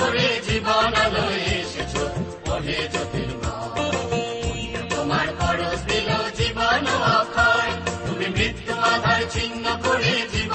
করে জীবন আলোয় এসেছ, পড়ে জ্যোতির্ময় তোমার খরচ দিল জীবন অক্ষয়, তুমি মৃত্যু আধার ছিন্ন করে জীবন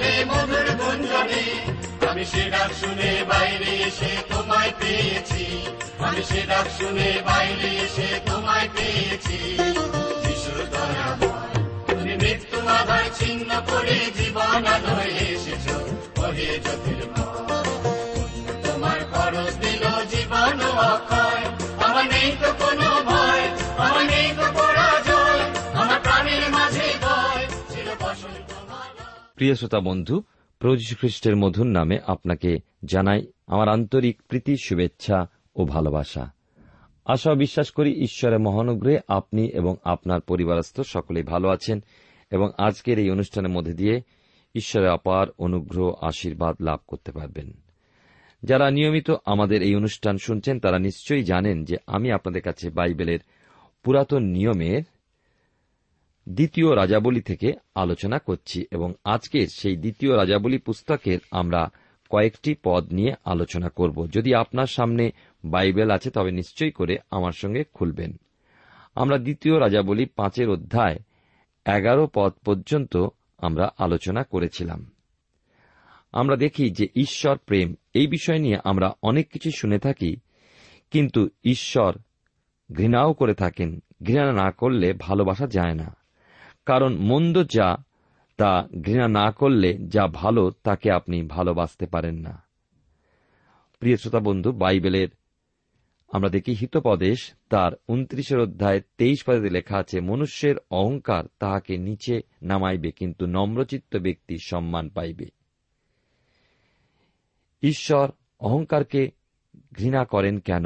পাঠালে মধুর গুঞ্জনে আমি সে ডাক শুনে বাইরে এসে তোমায় পেয়েছি। আমি সে ডাক শুনে বাইরে এসে তোমায় পেয়েছি। তুমি মৃত্যু আধার ছিন্ন করে জীবন আলোয় এসেছ। ওহে জ্যোতির্ময়, তোমার খরচ দিল জীবন অক্ষয়। আমার নেই তো কোনো প্রিয় শ্রোতা বন্ধু, প্রভু খ্রিস্টের মধুর নামে আপনাকে জানাই আমার আন্তরিক প্রীতি, শুভেচ্ছা ও ভালোবাসা। আশা বিশ্বাস করি ঈশ্বরের মহানুগ্রহে আপনি এবং আপনার পরিবারস্থ সকলেই ভালো আছেন এবং আজকের এই অনুষ্ঠানের মধ্যে দিয়ে ঈশ্বরের অপার অনুগ্রহ আশীর্বাদ লাভ করতে পারবেন। যারা নিয়মিত আমাদের এই অনুষ্ঠান শুনছেন, তারা নিশ্চয়ই জানেন যে আমি আপনাদের কাছে বাইবেলের পুরাতন নিয়মের দ্বিতীয় রাজাবলী থেকে আলোচনা করছি এবং আজকের সেই দ্বিতীয় রাজাবলী পুস্তকের আমরা কয়েকটি পদ নিয়ে আলোচনা করব। যদি আপনার সামনে বাইবেল আছে, তবে নিশ্চয়ই করে আমার সঙ্গে খুলবেন। আমরা দ্বিতীয় রাজাবলী পাঁচের অধ্যায় এগারো পদ পর্যন্ত আমরা আলোচনা করেছিলাম। আমরা দেখি যে ঈশ্বর প্রেম, এই বিষয় নিয়ে আমরা অনেক কিছু শুনে থাকি, কিন্তু ঈশ্বর ঘৃণাও করে থাকেন। ঘৃণা না করলে ভালোবাসা যায় না। কারণ মন্দ যা, তা ঘৃণা না করলে যা ভালো, তাকে আপনি ভালোবাসতে পারেন না। প্রিয় শ্রোতা বন্ধু, বাইবেলের আমরা দেখি হিতপদেশ, তার উনত্রিশের অধ্যায় তেইশ পদে লেখা আছে, মনুষ্যের অহংকার তাহাকে নিচে নামাইবে, কিন্তু নম্রচিত্ত ব্যক্তি সম্মান পাইবে। ঈশ্বর অহংকারকে ঘৃণা করেন কেন?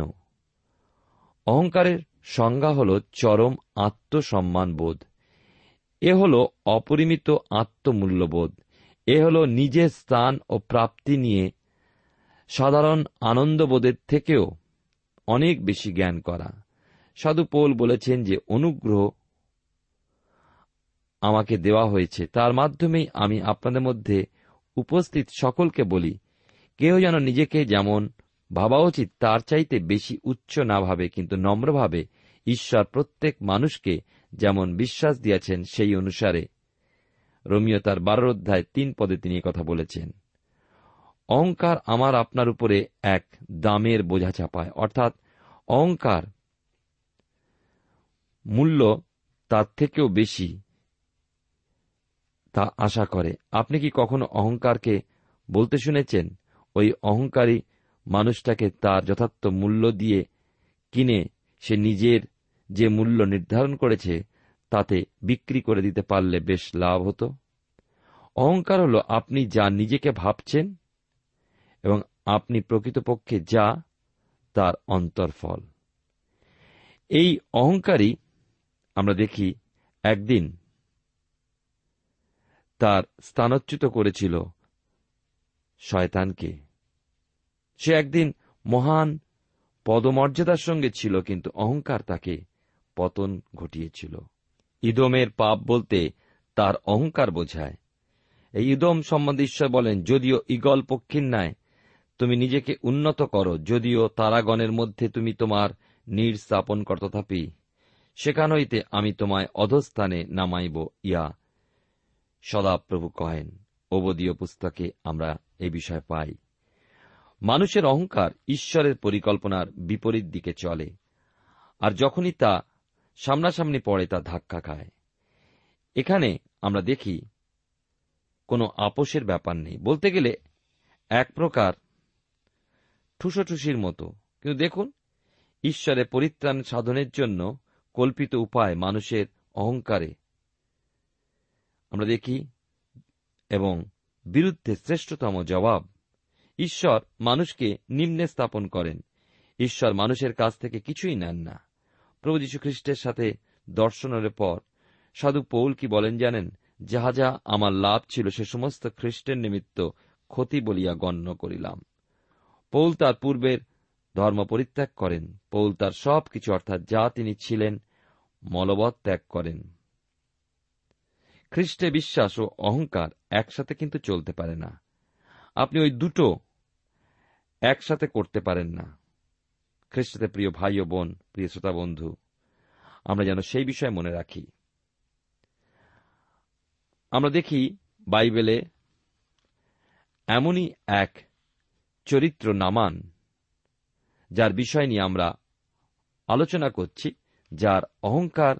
অহংকারের সংজ্ঞা হল চরম আত্মসম্মান বোধ এ হল অপরিমিত আত্মমূল্যবোধ। এ হল নিজের স্থান ও প্রাপ্তি নিয়ে সাধারণ আনন্দবোধের থেকেও অনেক বেশি জ্ঞান করা। সাধু বলেছেন যে, অনুগ্রহ আমাকে দেওয়া হয়েছে। তার মাধ্যমেই আমি আপনাদের মধ্যে উপস্থিত সকলকে বলি, কেউ যেন নিজেকে যেমন ভাবা উচিত, তার চাইতে বেশি উচ্চ না ভাবে, কিন্তু নম্রভাবে ঈশ্বর প্রত্যেক মানুষকে যেমন বিশ্বাস দিয়েছেন সেই অনুসারে। রোমিও তার বারো অধ্যায় তিন পদে তিনি কথা বলেছেন। অহংকার আমার আপনার উপরে এক দামের বোঝা চাপায়। অর্থাৎ অহংকার মূল্য তার থেকেও বেশি তা আশা করে। আপনি কি কখনো অহংকারকে বলতে শুনেছেন? ওই অহংকারী মানুষটাকে তার যথার্থ মূল্য দিয়ে কিনে সে নিজের যে মূল্য নির্ধারণ করেছে, তাতে বিক্রি করে দিতে পারলে বেশ লাভ হতো। অহংকার হল আপনি যা নিজেকে ভাবছেন এবং আপনি প্রকৃতপক্ষে যা, তার অন্তর্ফল। এই অহংকারী আমরা দেখি একদিন তার স্থানচ্যুত করেছিল শয়তানকে। সে একদিন মহান পদমর্যাদার সঙ্গে ছিল, কিন্তু অহংকার তাকে পতন ঘটিয়েছিল। ইদমের পাপ বলতে তার অহংকার বোঝায়। এই ইদম সম্বন্ধে ঈশ্বর বলেন, যদিও ইগল পক্ষীর ন্যায় তুমি নিজেকে উন্নত করো, যদিও তারাগণের মধ্যে তুমি তোমার নীড় স্থাপন কর, তথাপি সেখান হইতে আমি তোমায় অধস্থানে নামাইব, ইয়া সদাপ্রভু কহেন। অবদীয় পুস্তকে আমরা এ বিষয় পাই। মানুষের অহংকার ঈশ্বরের পরিকল্পনার বিপরীত দিকে চলে, আর যখনই তা সামনাসামনি পড়ে তা ধাক্কা খায়। এখানে আমরা দেখি, কোনো আপোষের ব্যাপার নেই। বলতে গেলে, এক প্রকার ঠুসোঠুসির মতো। কিন্তু দেখুন ঈশ্বরের পরিত্রাণ সাধনের জন্য কল্পিত উপায় মানুষের অহংকারে। আমরা দেখি, এবং বিরুদ্ধে শ্রেষ্ঠতম জবাব, ঈশ্বর মানুষকে নিম্নে স্থাপন করেন। ঈশ্বর মানুষের কাছ থেকে কিছুই নেন না। প্রভু যীশু খ্রিস্টের সাথে দর্শনের পর, সাধু পৌল কি বলেন জানেন? যাহা যা আমার লাভ ছিল সে সমস্ত খ্রিস্টের নিমিত্ত ক্ষতি বলিয়া গণ্য করিলাম। পৌল তার পূর্বের ধর্ম পরিত্যাগ করেন। পৌল তার সব কিছু অর্থাৎ যা তিনি ছিলেন, মলবৎ ত্যাগ করেন। খ্রিস্টে বিশ্বাস ও অহংকার একসাথে কিন্তু চলতে পারে না। আপনি ওই দুটো একসাথে করতে পারেন না। খ্রিস্টতে প্রিয় ভাই ও বোন, প্রিয় শ্রোতা বন্ধু, আমরা যেন সেই বিষয়ে মনে রাখি। আমরা দেখি বাইবেলে এমনই এক চরিত্র নামান, যার বিষয় নিয়ে আমরা আলোচনা করছি, যার অহংকার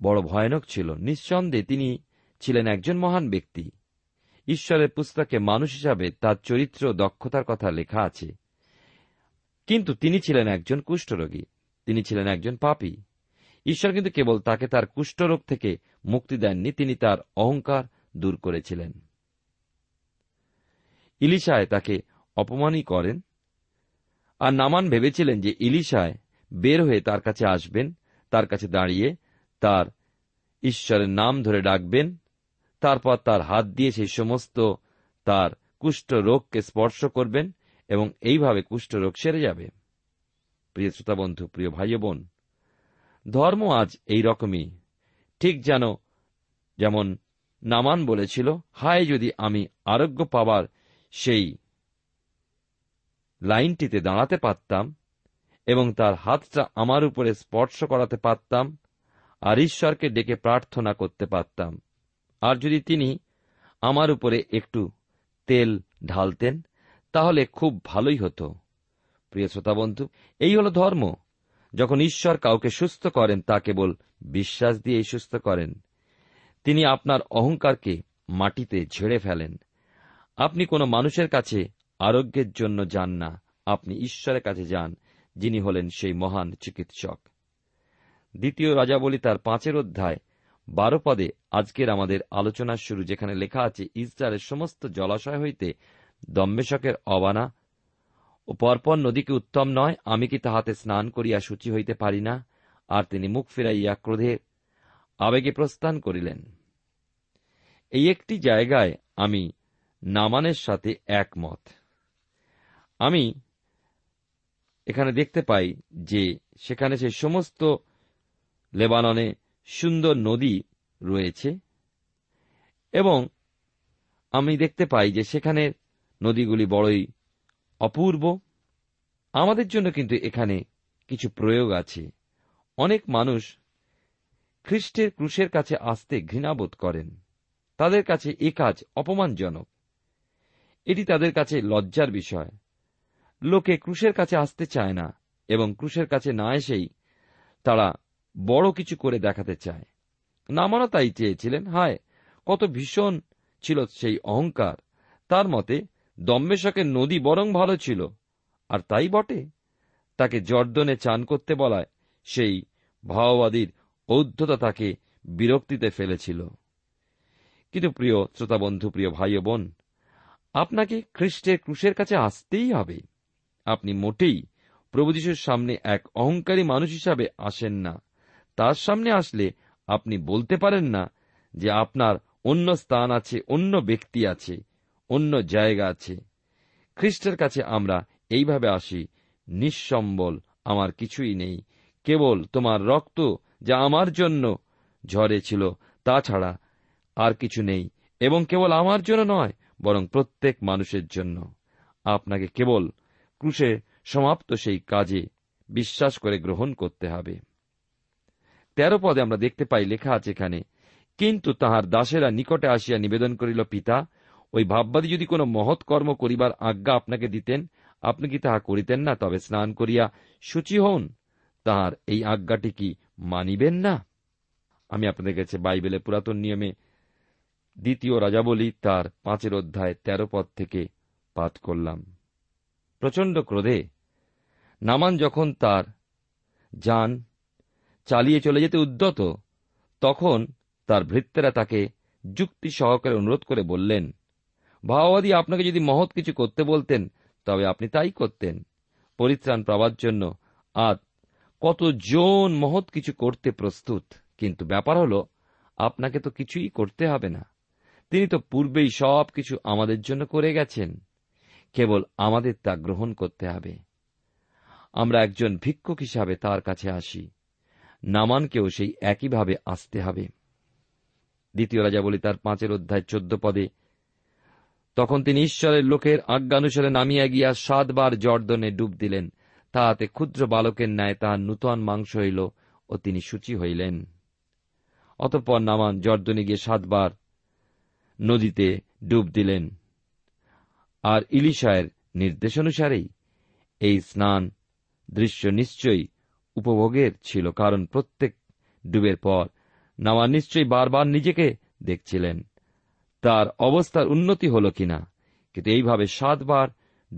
বড় ভয়ানক ছিল। নিঃসন্দেহে তিনি ছিলেন একজন মহান ব্যক্তি। ঈশ্বরের পুস্তকে মানুষ হিসাবে তার চরিত্র দক্ষতার কথা লেখা আছে। কিন্তু তিনি ছিলেন একজন কুষ্ঠরোগী। তিনি ছিলেন একজন পাপী। ঈশ্বর কিন্তু কেবল তাকে তার কুষ্ঠরোগ থেকে মুক্তি দেননি, তিনি তার অহংকার দূর করেছিলেন। ইলিশায় তাকে অপমানই করেন। আর নামান ভেবেছিলেন যে ইলিশায় বের হয়ে তার কাছে আসবেন, তার কাছে দাঁড়িয়ে তার ঈশ্বরের নাম ধরে ডাকবেন, তারপর তার হাত দিয়ে সেই সমস্ত তার কুষ্ঠ রোগকে স্পর্শ করবেন এবং এইভাবে কুষ্ঠ রোগ সেরে যাবে। প্রিয় শ্রোতা বন্ধু প্রিয় ভাই বোন ধর্ম আজ এই রকমই। ঠিক যেন, যেমন নামান বলেছিল, হায় যদি আমি আরোগ্য পাবার সেই লাইনটিতে দাঁড়াতে পারতাম এবং তার হাতটা আমার উপরে স্পর্শ করাতে পারতাম, আর ঈশ্বরকে ডেকে প্রার্থনা করতে পারতাম। আর যদি তিনি আমার উপরে একটু তেল ঢালতেন তাহলে খুব ভালোই হতো। প্রিয় শ্রোতা বন্ধু এই হল ধর্ম। যখন ঈশ্বর কাউকে সুস্থ করেন, তা কেবল বিশ্বাস দিয়েই সুস্থ করেন। তিনি আপনার অহংকারকে মাটিতে ঝেড়ে ফেলেন। আপনি কোনো মানুষের কাছে আরোগ্যের জন্য যান না। আপনি ঈশ্বরের কাছে যান, যিনি হলেন সেই মহান চিকিৎসক। দ্বিতীয় রাজাবলী তার পাঁচের অধ্যায়, বারো পদে আজকের আমাদের আলোচনার শুরু, যেখানে লেখা আছে, ইসরায়েলের সমস্ত জলাশয় হইতে দম্বেশকের অবানা ও পরপর নদীকে উত্তম নয়, আমি কি তাহাতে স্নান করিয়া সূচি হইতে পারি না? আর তিনি মুখ ফিরাইয়া ক্রোধে আবেগে প্রস্থান করিলেন। এই একটি জায়গায় আমি নামানের সাথে একমত। আমি এখানে দেখতে পাই যে সেখানে সে সমস্ত লেবাননে সুন্দর নদী রয়েছে এবং আমি দেখতে পাই যে সেখানে নদীগুলি বড়ই অপূর্ব। আমাদের জন্য কিন্তু এখানে কিছু প্রয়োগ আছে। অনেক মানুষ খ্রিস্টের ক্রুশের কাছে আসতে ঘৃণাবোধ করেন। তাদের কাছে এ কাজ অপমানজনক। এটি তাদের কাছে লজ্জার বিষয়। লোকে ক্রুশের কাছে আসতে চায় না এবং ক্রুশের কাছে না এসেই তারা বড় কিছু করে দেখাতে চায়। নামানো তাই চেয়েছিলেন, হায়, কত ভীষণ ছিল সেই অহংকার। তার মতে দম্মেশকের নদী বরং ভালো ছিল, আর তাই বটে? তাকে জর্দনে চান করতে বলায় সেই ভাওবাদীর ঔদ্ধতা তাকে বিরক্তিতে ফেলেছিল। কিন্তু প্রিয় শ্রোতাবন্ধু, প্রিয় ভাই ও বোন, আপনাকে খ্রিস্টের ক্রুশের কাছে আসতেই হবে। আপনি মোটেই প্রভু যিশুর সামনে এক অহংকারী মানুষ হিসাবে আসেন না। তার সামনে আসলে আপনি বলতে পারেন না যে আপনার অন্য স্থান আছে, অন্য ব্যক্তি আছে। অন্য জায়গা আছে। খ্রিস্টের কাছে আমরা এইভাবে আসি, নিঃসম্বল, আমার কিছুই নেই। কেবল তোমার রক্ত যা আমার জন্য ঝরেছিল তাছাড়া আর কিছু নেই। এবং কেবল আমার জন্য নয়, বরং প্রত্যেক মানুষের জন্য। আপনাকে কেবল ক্রুশে সমাপ্ত সেই কাজে বিশ্বাস করে গ্রহণ করতে হবে। তেরো পদে আমরা দেখতে পাই, লেখা আছে এখানে, কিন্তু তাহার দাসেরা নিকটে আসিয়া নিবেদন করিল, পিতা ওই ভাববাদী যদি কোনো মহৎ কর্ম করিবার আজ্ঞা আপনাকে দিতেন, আপনি কি তাহা করিতেন না? তবে স্নান করিয়া সূচি হন তাহার এই আজ্ঞাটি কি মানিবেন না? আমি আপনাদের কাছে বাইবেলের পুরাতন নিয়মে দ্বিতীয় রাজাবলী তার পাঁচের অধ্যায় তেরো পদ থেকে পাঠ করলাম। প্রচণ্ড ক্রোধে নামান যখন তার যান চালিয়ে চলে যেতে উদ্যত, তখন তার ভৃত্যেরা তাকে যুক্তি সহকারে অনুরোধ করে বললেন ভাওবাদী আপনাকে যদি মহৎ কিছু করতে বলতেন, তবে আপনি তাই করতেন। পরিত্রাণ পাওয়ার জন্য আজ কতজন মহৎ কিছু করতে প্রস্তুত, কিন্তু ব্যাপার হল, আপনাকে তো কিছুই করতে হবে না। তিনি তো পূর্বেই সব কিছু আমাদের জন্য করে গেছেন। কেবল আমাদের তা গ্রহণ করতে হবে। আমরা একজন ভিক্ষুক হিসাবে তার কাছে আসি। নামানকেও সেই একইভাবে আসতে হবে। দ্বিতীয় রাজা বলি তার পাঁচের অধ্যায় চোদ্দ পদে তখন তিনি ঈশ্বরের লোকের আজ্ঞানুসারে নামিয়া গিয়া সাতবার জর্দনে ডুব দিলেন। তাহাতে ক্ষুদ্র বালকের ন্যায় তাহার নূতন মাংস হইল ও তিনি সূচি হইলেন। অতঃপর নামান জর্দনে গিয়ে সাতবার নদীতে ডুব দিলেন। আর ইলিশায়ের নির্দেশ অনুসারেই এই স্নান দৃশ্য নিশ্চয়ই উপভোগের ছিল, কারণ প্রত্যেক ডুবের পর নামা নিশ্চয়ই বারবার নিজেকে দেখছিলেন। তার অবস্থার উন্নতি হল কিনা। কিন্তু এইভাবে সাতবার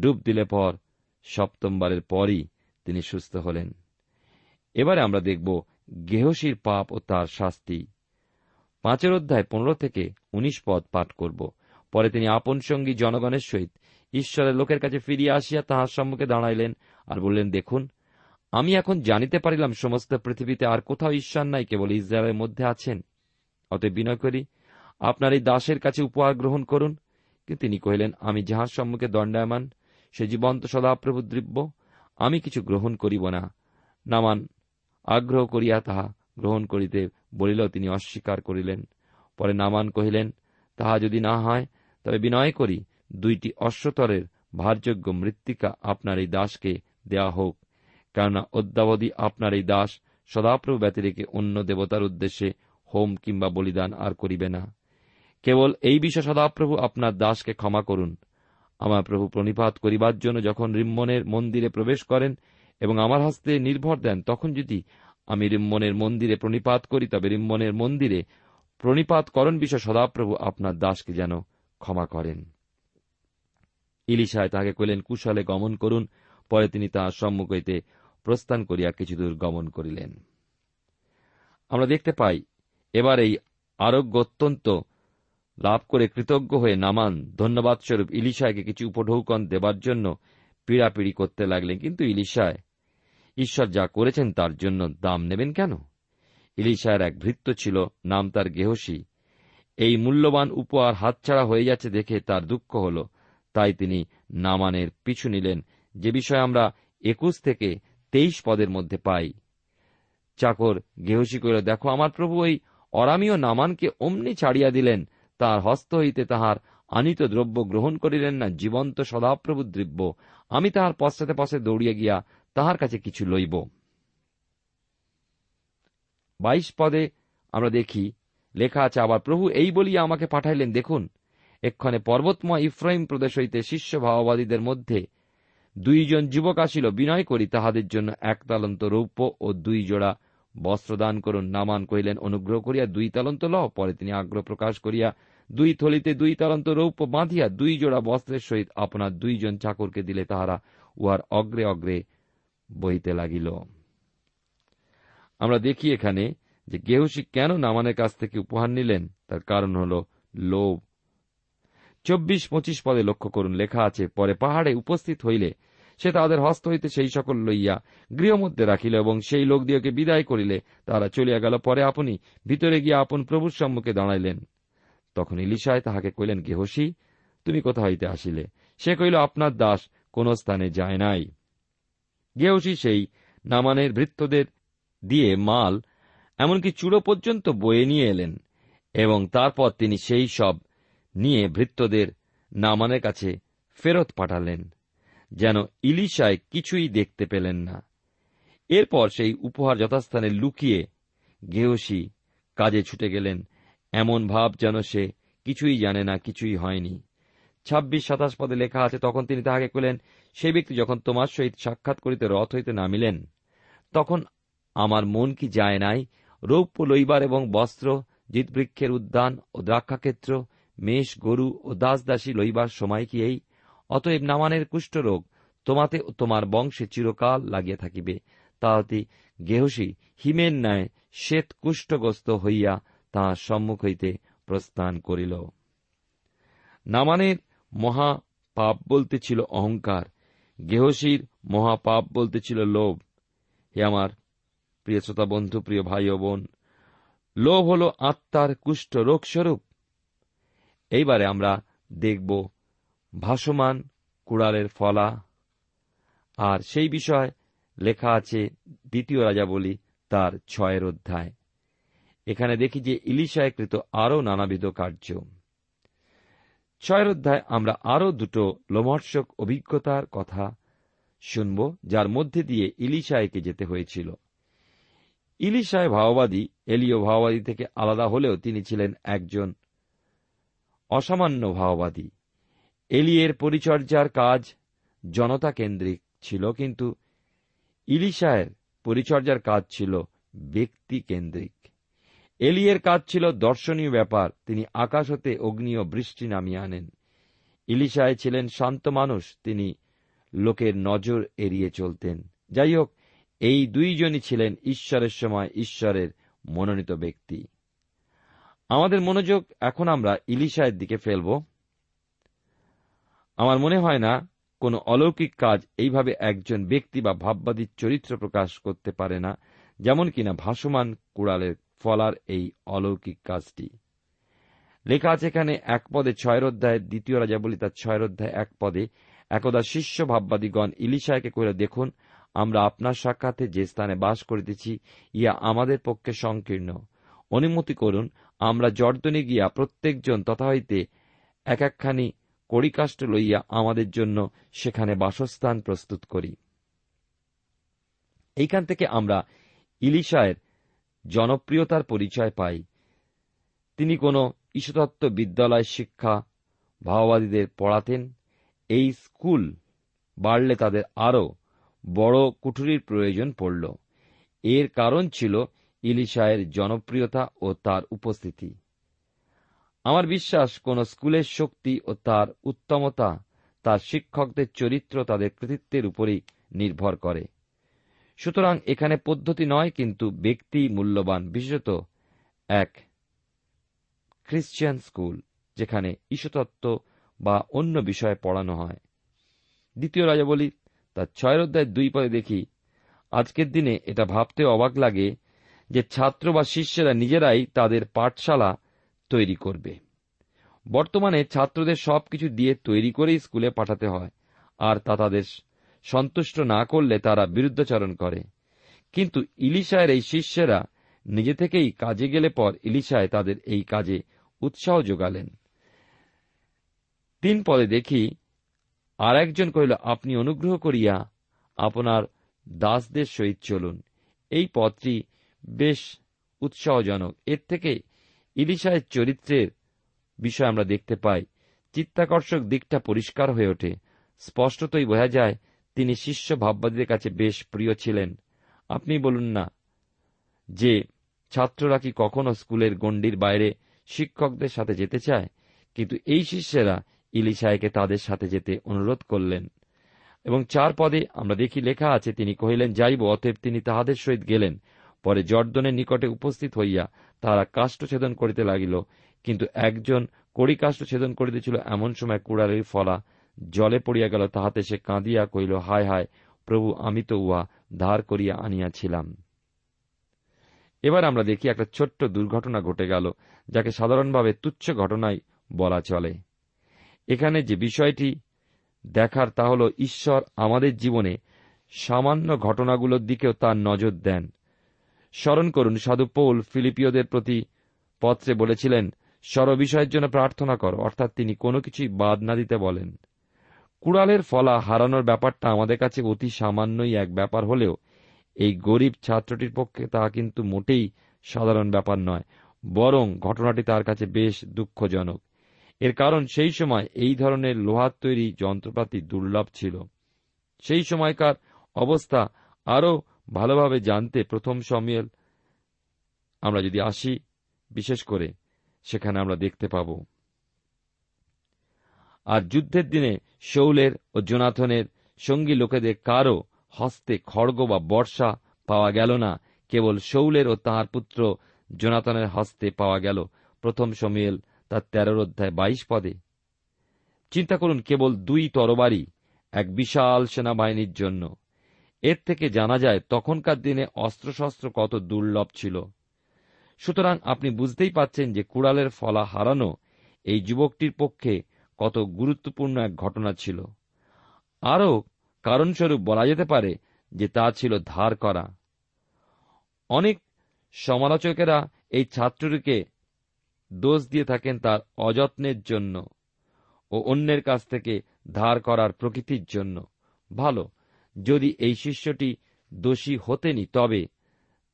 ডুব দিলে পর, সপ্তমবারের পরই তিনি সুস্থ হলেন। এবারে আমরা দেখব গেহসির পাপ ও তার শাস্তি। পাঁচের অধ্যায় পনেরো থেকে উনিশ পদ পাঠ করব। পরে তিনি আপন সঙ্গী জনগণের সহিত ঈশ্বরের লোকের কাছে ফিরিয়া আসিয়া তাহার সম্মুখে দাঁড়াইলেন আর বললেন, দেখুন, আমি এখন জানিতে পারিলাম সমস্ত পৃথিবীতে আর কোথাও ঈশ্বর নাই, কেবল ইসরায়েলের মধ্যে আছেন। অতএব বিনয় করি আপনার এই দাসের কাছে উপহার গ্রহণ করুন। কিন্তু তিনি কহিলেন, আমি যাহার সম্মুখে দণ্ডায়মান, সে জীবন্ত সদাপ্রভু দ্রব্য, আমি কিছু গ্রহণ করিব না। নামান আগ্রহ করিয়া তাহা গ্রহণ করিতে বলিল, তিনি অস্বীকার করিলেন। পরে নামান কহিলেন, তাহা যদি না হয়, তবে বিনয় করি, দুইটি অশ্বতরের ভারযোগ্য মৃত্তিকা আপনার এই দাসকে দেয়া হোক। কেননা অদ্যাবধি আপনার এই দাস সদাপ্রভু ব্যতিরেকে অন্য দেবতার উদ্দেশ্যে হোম কিংবা বলিদান আর করিবে না। কেবল এই বিষয় সদাপ্রভু আপনার দাসকে ক্ষমা করুন। আমার প্রভু প্রণিপাত করিবার জন্য যখন রিম্মনের মন্দিরে প্রবেশ করেন এবং আমার হস্তে নির্ভর দেন, তখন যদি আমি রিম্মনের মন্দিরে প্রণিপাত করি, তবে রিম্মনের মন্দিরে প্রণিপাত করণ বিষয় সদাপ্রভু আপনার দাসকে যেন ক্ষমা করেন। ইলিশায় তাহাকে কইলেন কুশলে গমন করুন। পরে তিনি তাহার সম্মুখ হইতে প্রস্থান করিয়া কিছুদূর গমন করিলেন। আমরা দেখতে পাই, এবার এই আরোগ্য অত্যন্ত লাভ করে কৃতজ্ঞ হয়ে নামান। ধন্যবাদ স্বরূপ ইলিশায়কে কিছু উপঢৌকন দেবার জন্য পীড়াপিড়ি করতে লাগলেন। কিন্তু ইলিশায়, ঈশ্বর যা করেছেন তার জন্য দাম নেবেন কেন? ইলিশায়ের এক ভৃত্য ছিল, নাম তার গেহসী। এই মূল্যবান উপহার হাতছাড়া হয়ে যাচ্ছে দেখে তার দুঃখ হল। তাই তিনি নামানের পিছু নিলেন। যে বিষয়ে আমরা একুশ থেকে তেইশ পদের মধ্যে পাই। চাকর গেহসী কহিল, দেখো আমার প্রভু, ওই অরামীয় নামানকে অমনি ছাড়িয়া দিলেন। তার হস্ত হইতে তাহার আনিত দ্রব্য গ্রহণ করিলেন না, জীবন্ত সদাপ্রভু দ্রব্য। আমি তাহার পশ্চাতে পশ্চাতে দৌড়িয়া গিয়া তাহার কাছে কিছু লইব। বাইশ পদে আমরা দেখি, লেখা আছে, আবার প্রভু এই বলিয়া আমাকে পাঠাইলেন, দেখুন, এক্ষণে পর্বতময় ইফ্রাহিম প্রদেশ হইতে শিষ্য ভাওবাদীদের মধ্যে দুইজন যুবক আসিল, বিনয় করি, তাহাদের জন্য এক তালন্ত রৌপ্য ও দুই জোড়া বস্ত্র দান করুন। নামান কহিলেন, অনুগ্রহ করিয়া দুই তালন্ত লও। পরে তিনি আগ্রহ প্রকাশ করিয়া দুই থলিতে দুই তালন্ত রৌপ্য বাঁধিয়া দুই জোড়া বস্ত্রের সহিত আপনার দুইজন চাকরকে দিলে তাহারা উহার অগ্রে অগ্রে বইতে লাগিল। আমরা দেখি এখানে যে গেহসী কেন নামানের কাছ থেকে উপহার নিলেন, তার কারণ হল লোভ। চব্বিশ পঁচিশ পদে লক্ষ্য করুন, লেখা আছে, পরে পাহাড়ে উপস্থিত হইলে সে তাহাদের হস্ত হইতে সেই সকল লইয়া গৃহমধ্যে রাখিল এবং সেই লোকদিওকে বিদায় করিলে তারা চলিয়া গেল। পরে আপনি ভিতরে গিয়া আপন প্রভুর সম্মুখে দাঁড়াইলেন। তখন ইলিশায় তাহাকে কইলেন গেহসী, তুমি কোথা হইতে আসিলে? সে কইল আপনার দাস কোন স্থানে যায় নাই। গেহসী সেই নামানের ভৃত্যদের দিয়ে মাল, এমনকি চূড়ো পর্যন্ত বয়ে নিয়ে এলেন এবং তারপর তিনি সেই সব নিয়ে ভৃত্যদের নামানের কাছে ফেরত পাঠালেন, যেন ইলিশায় কিছুই দেখতে পেলেন না। এরপর সেই উপহার যথাস্থানে লুকিয়ে গেহসী কাজে ছুটে গেলেন এমন ভাব যেন সে কিছুই জানে না, কিছুই হয়নি। ছাব্বিশ সাতাশ পদে লেখা আছে, তখন তিনি তাহাকে কইলেন সে ব্যক্তি যখন তোমার সহিত সাক্ষাৎ করিতে রথ হইতে নামিলেন, তখন আমার মন কি যায় নাই? রৌপ্য, লইবার এবং বস্ত্র, জিতবৃক্ষের উদ্যান ও দ্রাক্ষাক্ষেত্র, মেষ, গরু ও দাস দাসী লইবার সময় কি এই? অতএব নামানের কুষ্ঠরোগ তোমাতে ও তোমার বংশে চিরকাল লাগিয়া থাকিবে। তাহাতে গেহসী হিমের ন্যায় শ্বেত কুষ্ঠগ্রস্ত হইয়া তাহার সম্মুখ হইতে প্রস্থান করিল। নামানের মহা পাপ বলতে ছিল অহংকার, গেহসীর মহাপাপ বলতে ছিল লোভ। হে আমার প্রিয় শ্রোতা বন্ধু, প্রিয় ভাই ও বোন, লোভ হল আত্মার কুষ্ঠ রোগস্বরূপ। এইবারে আমরা দেখব ভাসমান কুড়ালের ফলা। আর সেই বিষয় লেখা আছে দ্বিতীয় রাজা বলি তার ছয়ের অধ্যায়। এখানে দেখি যে ইলিশায় কৃত আরও নানাবিধ কার্য। ছয়ের অধ্যায় আমরা আরও দুটো লোমর্ষক অভিজ্ঞতার কথা শুনব, যার মধ্যে দিয়ে ইলিশায়কে যেতে হয়েছিল। ইলিশায় ভাওবাদী, এলিও ভাওবাদী থেকে আলাদা হলেও তিনি ছিলেন একজন অসামান্য ভাওবাদী। এলিয়ের পরিচর্যার কাজ জনতা কেন্দ্রিক ছিল, কিন্তু ইলিশায়ের পরিচর্যার কাজ ছিল ব্যক্তি কেন্দ্রিক। এলিয়ের কাজ ছিল দর্শনীয় ব্যাপার। তিনি আকাশ হতে অগ্নি ও বৃষ্টি নামিয়ে আনেন। ইলিশায় ছিলেন শান্ত মানুষ। তিনি লোকের নজর এড়িয়ে চলতেন। যাই হোক, এই দুইজনই ছিলেন ঈশ্বরের সময় ঈশ্বরের মনোনীত ব্যক্তি। আমাদের মনোযোগ এখন আমরা ইলিশায়ের দিকে ফেলব। আমার মনে হয় না কোন অলৌকিক কাজ এইভাবে একজন ব্যক্তি বা ভাববাদীর চরিত্র প্রকাশ করতে পারে না, যেমন কিনা ভাসমান কুড়ালের ফলার এই অলৌকিক কাজটি। লেখা আছে এখানে, এক পদে ছয়ের অধ্যায়, দ্বিতীয় রাজা বলি তার ছয়ের অধ্যায়, এক পদে, একদা শিষ্য ভাববাদীগণ ইলিশায়কে করে দেখুন, আমরা আপনার সাক্ষাতে যে স্থানে বাস করিতেছি ইয়া আমাদের পক্ষে সংকীর্ণ। অনুমতি করুন, আমরা জর্দনে গিয়া প্রত্যেকজন তথা হইতে এক একখানি কড়িকাষ্ট লইয়া আমাদের জন্য সেখানে বাসস্থান প্রস্তুত করি। এইখান থেকে আমরা ইলিশায়ের জনপ্রিয়তার পরিচয় পাই। তিনি কোন ঈশ্বতত্ত্ব বিদ্যালয় শিক্ষা ভাওবাদীদের পড়াতেন। এই স্কুল বাড়লে তাদের আরও বড় কুঠুরির প্রয়োজন পড়ল। এর কারণ ছিল ইলিশায়ের জনপ্রিয়তা ও তার উপস্থিতি। আমার বিশ্বাস, কোন স্কুলের শক্তি ও তার উত্তমতা তার শিক্ষকদের চরিত্র তাদের কৃতিত্বের উপরই নির্ভর করে। সুতরাং এখানে পদ্ধতি নয়, কিন্তু ব্যক্তি মূল্যবান, বিশেষত এক খ্রিস্টিয়ান স্কুল যেখানে ঈশ্বতত্ত্ব বা অন্য বিষয়ে পড়ানো হয়। দ্বিতীয় রাজা বলি তার ছয় অধ্যায় দুই পদে দেখি। আজকের দিনে এটা ভাবতে অবাক লাগে যে ছাত্র বা শিষ্যেরা নিজেরাই তাদের পাঠশালা তৈরি করবে। বর্তমানে ছাত্রদের সবকিছু দিয়ে তৈরি করেই স্কুলে পাঠাতে হয়, আর তা তাদের সন্তুষ্ট না করলে তারা বিরুদ্ধাচরণ করে। কিন্তু ইলিশায়ের এই শিষ্যেরা নিজে থেকেই কাজে গেলে পর ইলিশায় তাদের এই কাজে উৎসাহ যোগালেন। তিন পদে দেখি আর একজন কহিল, আপনি অনুগ্রহ করিয়া আপনার দাসদের সহিত চলুন। এই পথটি বেশ উৎসাহজনক। এর থেকে ইলিশায়ের চরিত্রের বিষয় আমরা দেখতে পাই। চিত্তাকর্ষক দিকটা পরিষ্কার হয়ে ওঠে। স্পষ্টতই বোঝা যায় তিনি শিষ্য ভাববাদীদের কাছে বেশ প্রিয় ছিলেন। আপনি বলুন না যে ছাত্ররা কি কখনো স্কুলের গণ্ডির বাইরে শিক্ষকদের সাথে যেতে চায়? কিন্তু এই শিষ্যেরা ইলিশায়কে তাদের সাথে যেতে অনুরোধ করলেন। এবং চার পদে আমরা দেখি লেখা আছে, তিনি কহিলেন, যাইব, অতএব তিনি তাহাদের সহিত গেলেন। পরে জর্দনের নিকটে উপস্থিত হইয়া তাহারা কাষ্ঠ ছেদন করিতে লাগিল। কিন্তু একজন কড়ি কাষ্ঠ ছেদন করিতেছিল, এমন সময় কুড়ালের ফলা জলে পড়িয়া গেল, তাহাতে সে কাঁদিয়া কহিল, হায় হায়, প্রভু, আমি তো উহা ধার করিয়া আনিয়াছিলাম। এবার আমরা দেখি একটা ছোট্ট দুর্ঘটনা ঘটে গেল, যাকে সাধারণভাবে তুচ্ছ ঘটনায় বলা চলে। এখানে যে বিষয়টি দেখার তা হল, ঈশ্বর আমাদের জীবনে সামান্য ঘটনাগুলোর দিকেও তার নজর দেন। স্মরণ করুন, সাধু পৌল ফিলিপিওদের প্রতি পত্রে বলেছিলেন স্বর বিষয়ের জন্য প্রার্থনা কর অর্থাৎ তিনি কোনো কিছুই বাদ না দিতে বলেন। কুড়ালের ফলা হারানোর ব্যাপারটা আমাদের কাছে অতি সামান্যই এক ব্যাপার হলেও, এই গরিব ছাত্রটির পক্ষে তা কিন্তু মোটেই সাধারণ ব্যাপার নয়, বরং ঘটনাটি তার কাছে বেশ দুঃখজনক। এর কারণ সেই সময় এই ধরনের লোহার তৈরি যন্ত্রপাতি দুর্লভ ছিল। সেই সময়কার অবস্থা আরও ভালোভাবে জানতে প্রথম সমিয়েল আমরা যদি আসি, বিশেষ করে সেখানে আমরা দেখতে পাব। আর যুদ্ধের দিনে শৌলের ও জোনাথনের সঙ্গী লোকেদের কারও হস্তে খড়গ বা বর্ষা পাওয়া গেল না। কেবল শৌলের ও তাঁর পুত্র জোনাথনের হস্তে পাওয়া গেল। প্রথম সমিয়েল তার তেরোর অধ্যায় বাইশ পদে। চিন্তা করুন, কেবল দুই তরবারি এক বিশাল সেনাবাহিনীর জন্য। এর থেকে জানা যায়, তখনকার দিনে অস্ত্রশস্ত্র কত দুর্লভ ছিল। সুতরাং আপনি বুঝতেই পাচ্ছেন যে কুড়ালের ফলা হারানো এই যুবকটির পক্ষে কত গুরুত্বপূর্ণ এক ঘটনা ছিল। আরও কারণস্বরূপ বলা যেতে পারে যে তা ছিল ধার করা। অনেক সমালোচকেরা এই ছাত্রটিকে দোষ দিয়ে থাকেন তার অযত্নের জন্য ও অন্যের কাছ থেকে ধার করার প্রকৃতির জন্য। ভালো, যদি এই শিষ্যটি দোষী হতেনি, তবে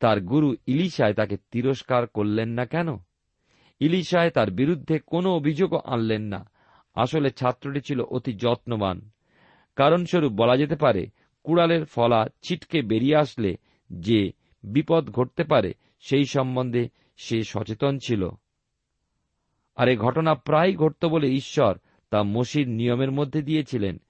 তার গুরু ইলিশায় তাকে তিরস্কার করলেন না কেন? ইলিশায় তার বিরুদ্ধে কোনো অভিযোগও আনলেন না। আসলে ছাত্রটি ছিল অতি যত্নবান। কারণস্বরূপ বলা যেতে পারে, কুড়ালের ফলা ছিটকে বেরিয়ে আসলে যে বিপদ ঘটতে পারে সেই সম্বন্ধে সে সচেতন ছিল। আর এ ঘটনা প্রায় ঘটত বলে ঈশ্বর তা মসির নিয়মের মধ্যে দিয়েছিলেন,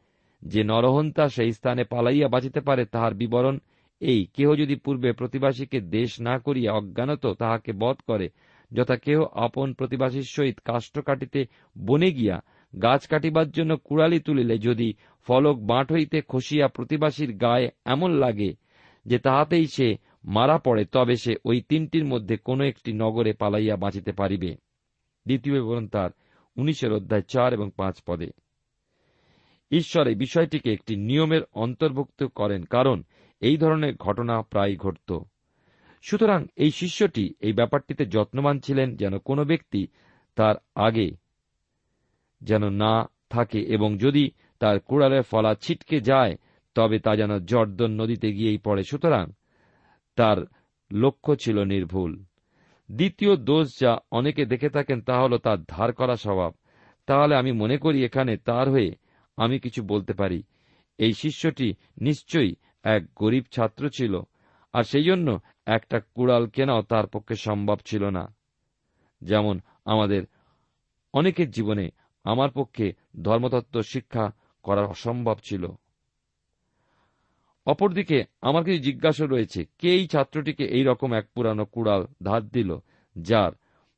যে নরহন্তা সেই স্থানে পালাইয়া বাঁচিতে পারে তাহার বিবরণ। এই কেহ যদি পূর্বে প্রতিবাসীকে দেশ না করিয়া অজ্ঞানত তাহাকে বধ করে, যথা কেহ আপন প্রতিবাসীর সহিত কাষ্ঠ কাটিতে বনে গিয়া গাছ কাটিবার জন্য কুড়ালি তুলিলে যদি ফলক বাঁট হইতে খসিয়া প্রতিবাসীর গায়ে এমন লাগে যে তাহাতেই সে মারা পড়ে, তবে সে ওই তিনটির মধ্যে কোন একটি নগরে পালাইয়া বাঁচিতে পারিবে। দ্বিতীয় বিবরণ তার উনিশের অধ্যায় চার এবং পাঁচ পদে। ঈশ্বর এই বিষয়টিকে একটি নিয়মের অন্তর্ভুক্ত করেন, কারণ এই ধরনের ঘটনা প্রায় ঘটত। সুতরাং এই শিষ্যটি এই ব্যাপারটিতে যত্নবান ছিলেন যেন কোনো ব্যক্তি তার আগে যেন না থাকে এবং যদি তার কুড়ালের ফলা ছিটকে যায়, তবে তা যেন জর্দন নদীতে গিয়েই পড়ে। সুতরাং তার লক্ষ্য ছিল নির্ভুল। দ্বিতীয় দোষ যা অনেকে দেখে থাকেন তা হল তার ধার করা স্বভাব। তাহলে আমি মনে করি এখানে তার হয়ে আমি কিছু বলতে পারি। এই শিষ্যটি নিশ্চয়ই এক গরিব ছাত্র ছিল, আর সেই জন্য একটা কুড়াল কেনাও তার পক্ষে সম্ভব ছিল না। যেমন আমাদের অনেকের জীবনে আমার পক্ষে ধর্মতত্ত্ব শিক্ষা করা অসম্ভব ছিল। অপরদিকে আমার কিছু জিজ্ঞাসা রয়েছে, কে এই ছাত্রটিকে এই রকম এক পুরানো কুড়াল ধার দিল, যার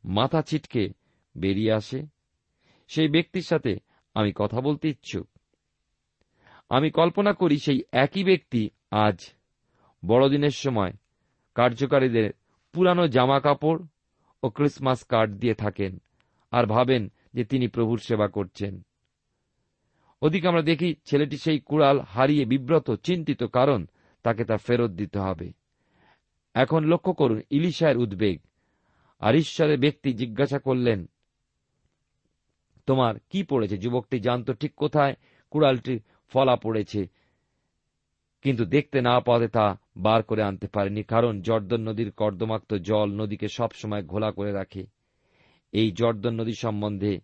মাথা ছিটকে বেরিয়ে আসে? সেই ব্যক্তির সাথে আমি কথা বলতে ইচ্ছুক। আমি কল্পনা করি সেই একই ব্যক্তি আজ বড়দিনের সময় কার্যকারীদের পুরানো জামা কাপড় ও ক্রিসমাস কার্ড দিয়ে থাকেন আর ভাবেন যে তিনি প্রভুর সেবা করছেন। ওদিকে আমরা দেখি ছেলেটি সেই কুড়াল হারিয়ে বিব্রত, চিন্তিত কারণ তাকে তা ফেরত দিতে হবে। এখন লক্ষ্য করুন, ইলিশায়ের উদ্বেগ। আর ঈশ্বরের ব্যক্তি জিজ্ঞাসা করলেন, তোমার কি পড়েছে? যুবকটি জানত ঠিক কোথায় কুড়ালটি ফলা পড়েছে, কিন্তু দেখতে না পাওয়াতে তা বার করে আনতে পারেনি, কারণ জর্দন নদীর কর্দমাক্ত জল নদীকে সবসময় ঘোলা করে রাখে। এই জর্দন নদী সম্বন্ধে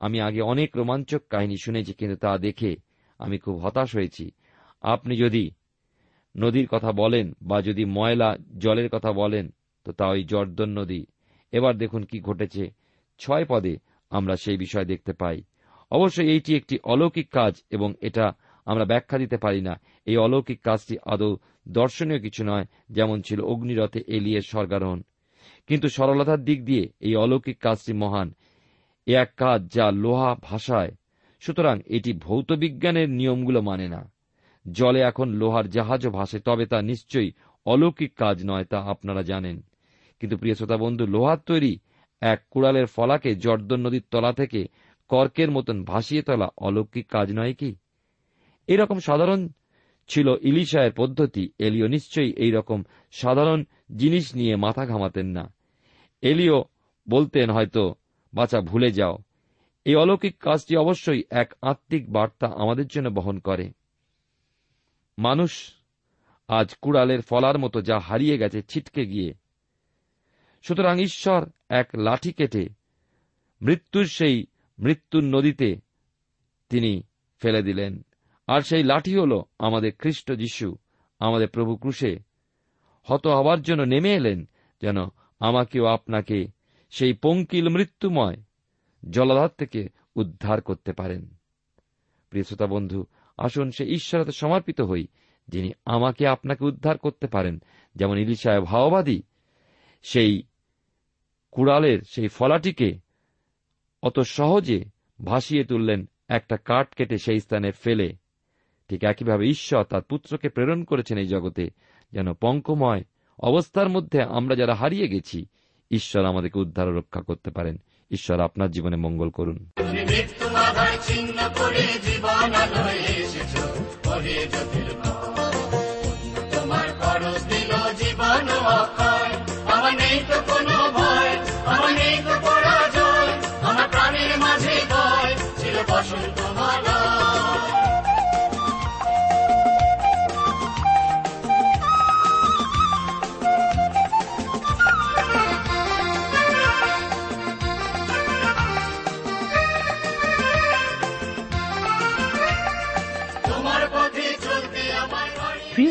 আমি আগে অনেক রোমাঞ্চক কাহিনী শুনেছি, কিন্তু তা দেখে আমি খুব হতাশ হয়েছি। আপনি যদি নদীর কথা বলেন বা যদি ময়লা জলের কথা বলেন, তো তা ওই জর্দন নদী। এবার দেখুন কি ঘটেছে। ছয় পদে আমরা সেই বিষয় দেখতে পাই। অবশ্যই এইটি একটি অলৌকিক কাজ এবং এটা আমরা ব্যাখ্যা দিতে পারি না। এই অলৌকিক কাজটি আদৌ দর্শনীয় কিছু নয়, যেমন ছিল অগ্নিরথে এলিয়ে স্বর্গারোহণ। কিন্তু সরলতার দিক দিয়ে এই অলৌকিক কাজটি মহান। এ এক কাজ যা লোহা ভাষায় সুতরাং এটি ভৌত বিজ্ঞানের নিয়মগুলো মানে না। জলে এখন লোহার জাহাজও ভাসে, তবে তা নিশ্চয়ই অলৌকিক কাজ নয়, তা আপনারা জানেন। কিন্তু প্রিয় শ্রোতা বন্ধু, লোহার তৈরি এক কুড়ালের ফলাকে জর্দন নদীর তলা থেকে কর্কের মতন ভাসিয়ে তোলা অলৌকিক কাজ নয় কি? এরকম সাধারণ ছিল ইলিশায়ের পদ্ধতি, এলিও নিশ্চয়ই এই রকম সাধারণ জিনিস নিয়ে মাথা ঘামাতেন না। এলিও বলতেন হয়তো বাচ্চা ভুলে যাও। এই অলৌকিক কাজটি অবশ্যই এক আত্মিক বার্তা আমাদের জন্য বহন করে। মানুষ আজ কুড়ালের ফলার মতো যা হারিয়ে গেছে ছিটকে গিয়ে। সুতরাং ঈশ্বর এক লাঠি কেটে মৃত্যুর সেই মৃত্যুর নদীতে তিনি ফেলে দিলেন। আর সেই লাঠি হল আমাদের খ্রিস্ট যিশু, আমাদের প্রভু ক্রুশে। হত হবার জন্য নেমে এলেন যেন আমাকেও আপনাকে সেই পঙ্কিল মৃত্যুময় জলাধার থেকে উদ্ধার করতে পারেন। প্রিয় বন্ধু, আসুন সে ঈশ্বরতে সমর্পিত হই, যিনি আমাকে আপনাকে উদ্ধার করতে পারেন। যেমন ইলিশায় ভাওবাদী, সেই কুড়ালের সেই ফলাটিকে অত সহজে ভাসিয়ে তুললেন, একটা কাঠ কেটে সেই স্থানে ফেলে। ঠিক একইভাবে ঈশ্বর তার পুত্রকে প্রেরণ করেছেন এই জগতে, যেন পঙ্কময় অবস্থার মধ্যে আমরা যারা হারিয়ে গেছি ঈশ্বর আমাদেরকে উদ্ধার রক্ষা করতে পারেন। ঈশ্বর আপনার জীবনে মঙ্গল করুন। তোমার জীবন আমার নেই তো